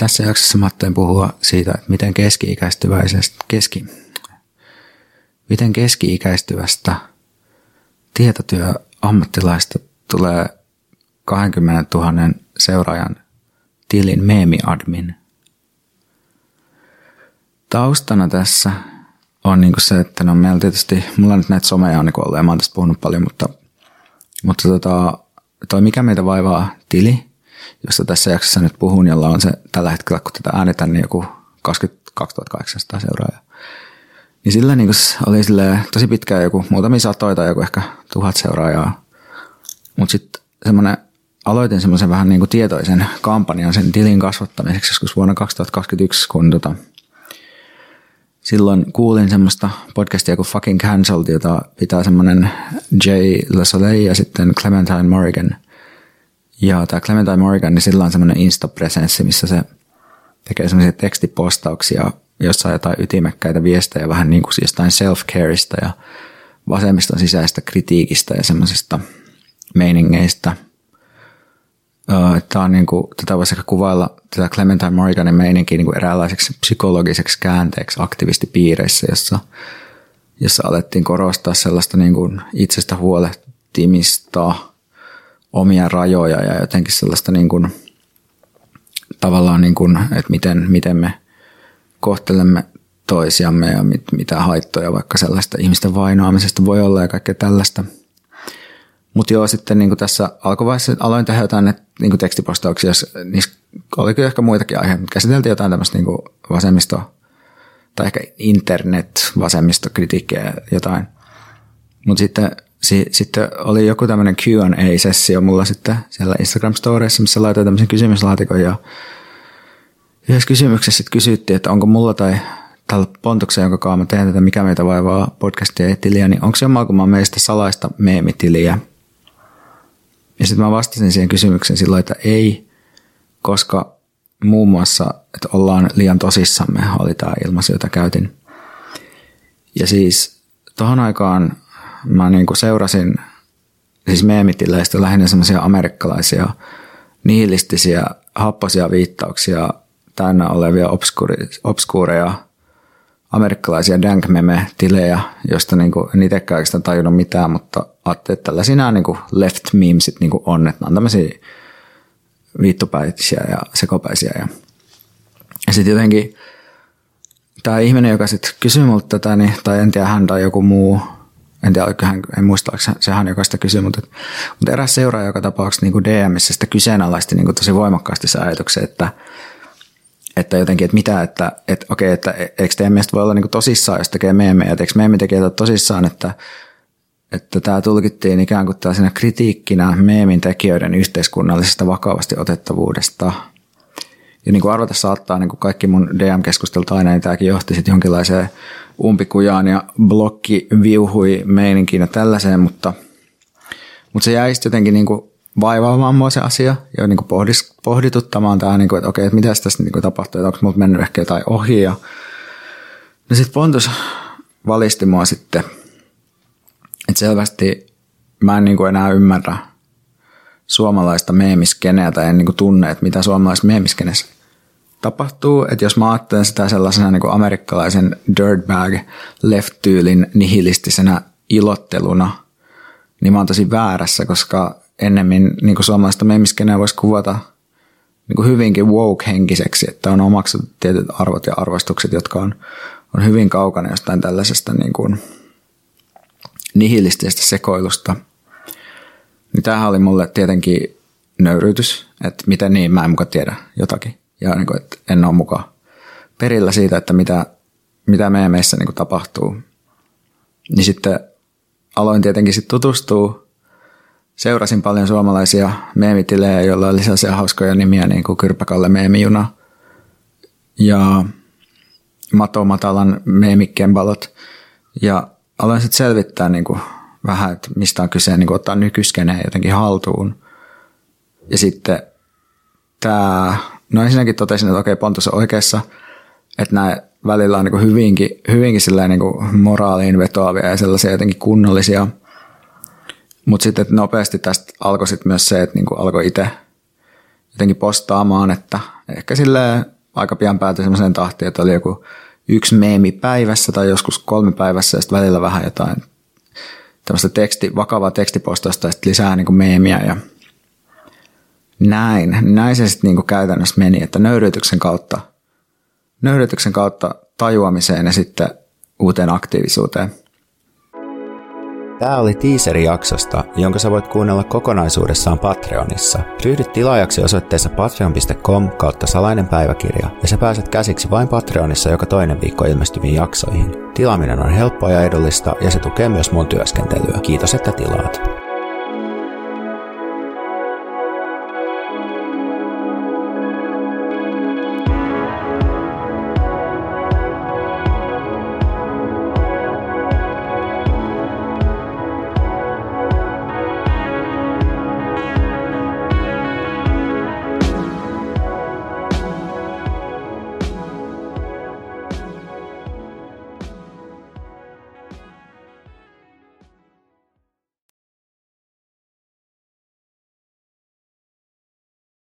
tässä jaksossa mä ajattelin puhua siitä, että miten keski-ikäistyväisestä, keski, miten keski-ikäistyvästä tietotyöammattilaista tulee 20 000 seuraajan tilin meemiadmin. Taustana tässä on niin se, että no meillä tietysti, mulla nyt näitä someja on niin ollut ja mä oon tästä puhunut paljon, mutta, mutta tota, toi Mikä meitä vaivaa tili, josta tässä jaksossa nyt puhun, jolla on se tällä hetkellä, kun tätä äänetään, niin joku 22 800 seuraajaa. Niin sillä niin oli sille tosi pitkään joku muutamia satoja tai joku ehkä tuhat seuraajaa. Mutta sitten semmoinen, aloitin semmoisen vähän niin kuin tietoisen kampanjan sen tilin kasvattamiseksi joskus vuonna 2021, kun tota, silloin kuulin semmoista podcastia kuin Fucking Cancelled, jota pitää semmoinen Jay LeSoleil ja sitten Clementine Morrigan. Ja tämä Clementine Morrigan, niin sillä on semmoinen Insta-presenssi, missä se tekee semmoisia tekstipostauksia, jossa on jotain ytimekkäitä viestejä, vähän niin kuin siis jostain self-careista ja vasemmiston sisäistä kritiikistä ja semmoisista meiningeistä – Tämä on niin kuin, tätä voisi ehkä kuvailla tätä Clementine Morganin meininkiä niin kuin eräänlaiseksi psykologiseksi käänteeksi aktivistipiireissä, jossa, jossa alettiin korostaa sellaista niin kuin itsestä huolehtimista, omia rajoja ja jotenkin sellaista niin kuin, tavallaan, niin kuin, että miten, miten me kohtelemme toisiamme ja mit, mitä haittoja vaikka sellaista ihmisten vainoamisesta voi olla ja kaikkea tällaista – mutta joo, sitten niin tässä alkuvaiheessa aloin tehdä jotain niin tekstipostauksia, niissä oli kyllä ehkä muitakin aiheita, mutta käsiteltiin jotain tämmöistä niin vasemmisto- tai ehkä internet-vasemmistokritiikkiä jotain. Mutta sitten, si, sitten oli joku tämmöinen Q&A-sessio mulla sitten siellä Instagram-storeissa, missä laitoin tämmöisen kysymyslaatikon ja yhdessä kysymyksessä sitten kysyttiin, että onko mulla tai tällä Pontuksen, jonka kanssa mä teen tätä Mikä meitä vaivaa podcastia ja tiliä, niin onko jommalkumman meistä salaista meemitiliä? Ja sitten mä vastasin siihen kysymykseen silloin, että ei, koska muun muassa, että ollaan liian tosissamme, oli tämä ilmaisu, jota käytin. Ja siis tuohon aikaan mä niin kuin seurasin siis meemitileistä lähinnä semmoisia amerikkalaisia nihilistisiä, happosia viittauksia täynnä olevia obskuri- obskuureja amerikkalaisia dank tilejä joista niinku en itsekään tajunnut mitään, mutta ajattelin, että tällaisia niinku left memesit niinku on, että on tämmöisiä viittopäisiä ja sekopäisiä. Ja, ja sitten jotenkin tämä ihminen, joka sitten kysyi multa tätä, niin, tai en tiedä hän tai joku muu, en tiedä, hän, en muista, oliko se hän, joka sitä kysyi, mutta, mutta eräs seuraaja joka tapauksessa niin DMissä sitä kyseenalaisti niin tosi voimakkaasti se ajatuksen, että – että jotenkin, että mitä, että, että okei, että eikö teidän mielestä voi olla niin tosissaan, jos tekee meemejä, että eikö meemitekijät tosissaan, että, että tämä tulkittiin ikään kuin tällaisena kritiikkinä meemin tekijöiden yhteiskunnallisesta vakavasti otettavuudesta. Ja niin kuin arvata saattaa, niin kuin kaikki mun DM-keskustelut aina, niin tämäkin johti sitten jonkinlaiseen umpikujaan ja blokki viuhui meininkiin ja tällaiseen, mutta, mutta se jäi jotenkin niin kuin vaivaamaan mua se asia ja niin kuin pohdis, pohdituttamaan tämä, niin kuin, että okei, että mitä tässä niin kuin tapahtuu, että onko minulta mennyt ehkä jotain ohi. Ja... No sitten Pontus valisti mua sitten, että selvästi mä en niin kuin enää ymmärrä suomalaista meemiskeneä tai en niin kuin tunne, että mitä suomalaisessa meemiskenessä tapahtuu. Että jos mä ajattelen sitä sellaisena niin kuin amerikkalaisen dirtbag left-tyylin nihilistisenä ilotteluna, niin mä oon tosi väärässä, koska ennemmin niin kuin suomalaista meemiskenää voisi kuvata niin kuin hyvinkin woke-henkiseksi, että on omaksut tietyt arvot ja arvostukset, jotka on, on hyvin kaukana jostain tällaisesta niin kuin nihilistisestä sekoilusta. Niin tämähän oli mulle tietenkin nöyryytys, että miten niin, mä en muka tiedä jotakin. Ja niin kuin, että en ole mukaan perillä siitä, että mitä, mitä meidän meissä niin kuin tapahtuu. Niin sitten aloin tietenkin sitten tutustua seurasin paljon suomalaisia meemitilejä, joilla oli sellaisia hauskoja nimiä niin kuin Kyrpäkalle meemijuna ja Mato Matalan meemikembalot. Ja aloin sitten selvittää niin kuin vähän, että mistä on kyse, niin kuin ottaa nykyskeneen jotenkin haltuun. Ja sitten tämä, no ensinnäkin totesin, että okei, Pontus on oikeassa, että nämä välillä on niin kuin hyvinkin, hyvinkin niin kuin moraaliin vetoavia ja sellaisia jotenkin kunnollisia – mutta sitten nopeasti tästä alkoi sitten myös se, että niinku alkoi itse jotenkin postaamaan, että ehkä sille aika pian päätyi semmoiseen tahtiin, että oli joku yksi meemi päivässä tai joskus kolme päivässä ja sitten välillä vähän jotain tämmöistä teksti, vakavaa tekstipostausta ja sitten lisää niin kuin meemiä ja näin. Näin se sitten niin käytännössä meni, että nöyrytyksen kautta, nöyrytyksen kautta tajuamiseen ja sitten uuteen aktiivisuuteen. Tämä oli teaseri jaksosta, jonka sä voit kuunnella kokonaisuudessaan Patreonissa. Ryhdy tilaajaksi osoitteessa patreon.com kautta salainen päiväkirja ja sä pääset käsiksi vain Patreonissa joka toinen viikko ilmestyviin jaksoihin. Tilaaminen on helppoa ja edullista ja se tukee myös mun työskentelyä. Kiitos, että tilaat.